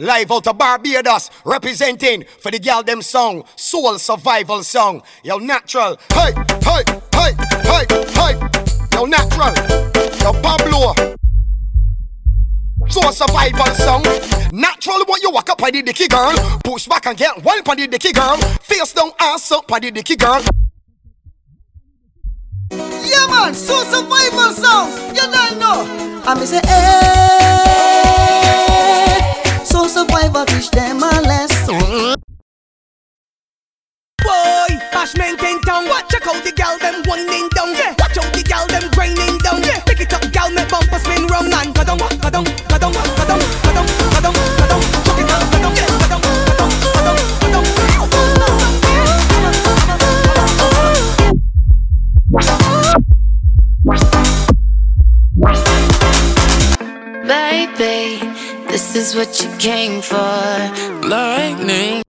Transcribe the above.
Live out of Barbados, representing for the girl them song, soul survival song. Yo, natural. Hey, hey, hey, hey, hey. Yo, natural. Yo, Pablo. Soul survival song. Natural when you walk up on the dicky girl. Push back and get one on the dicky girl. Face down, ass up on the dicky girl. Yeah man, soul survival songs. You don't know. I'm say, hey. Boy, bashment in town. Watch out the gal them winding down. Yeah. Watch out the gal them grinding down. Yeah. Pick it up, gal make bumper spin round and go down, go down, go down, down, Baby, this is what you came for. Lightning.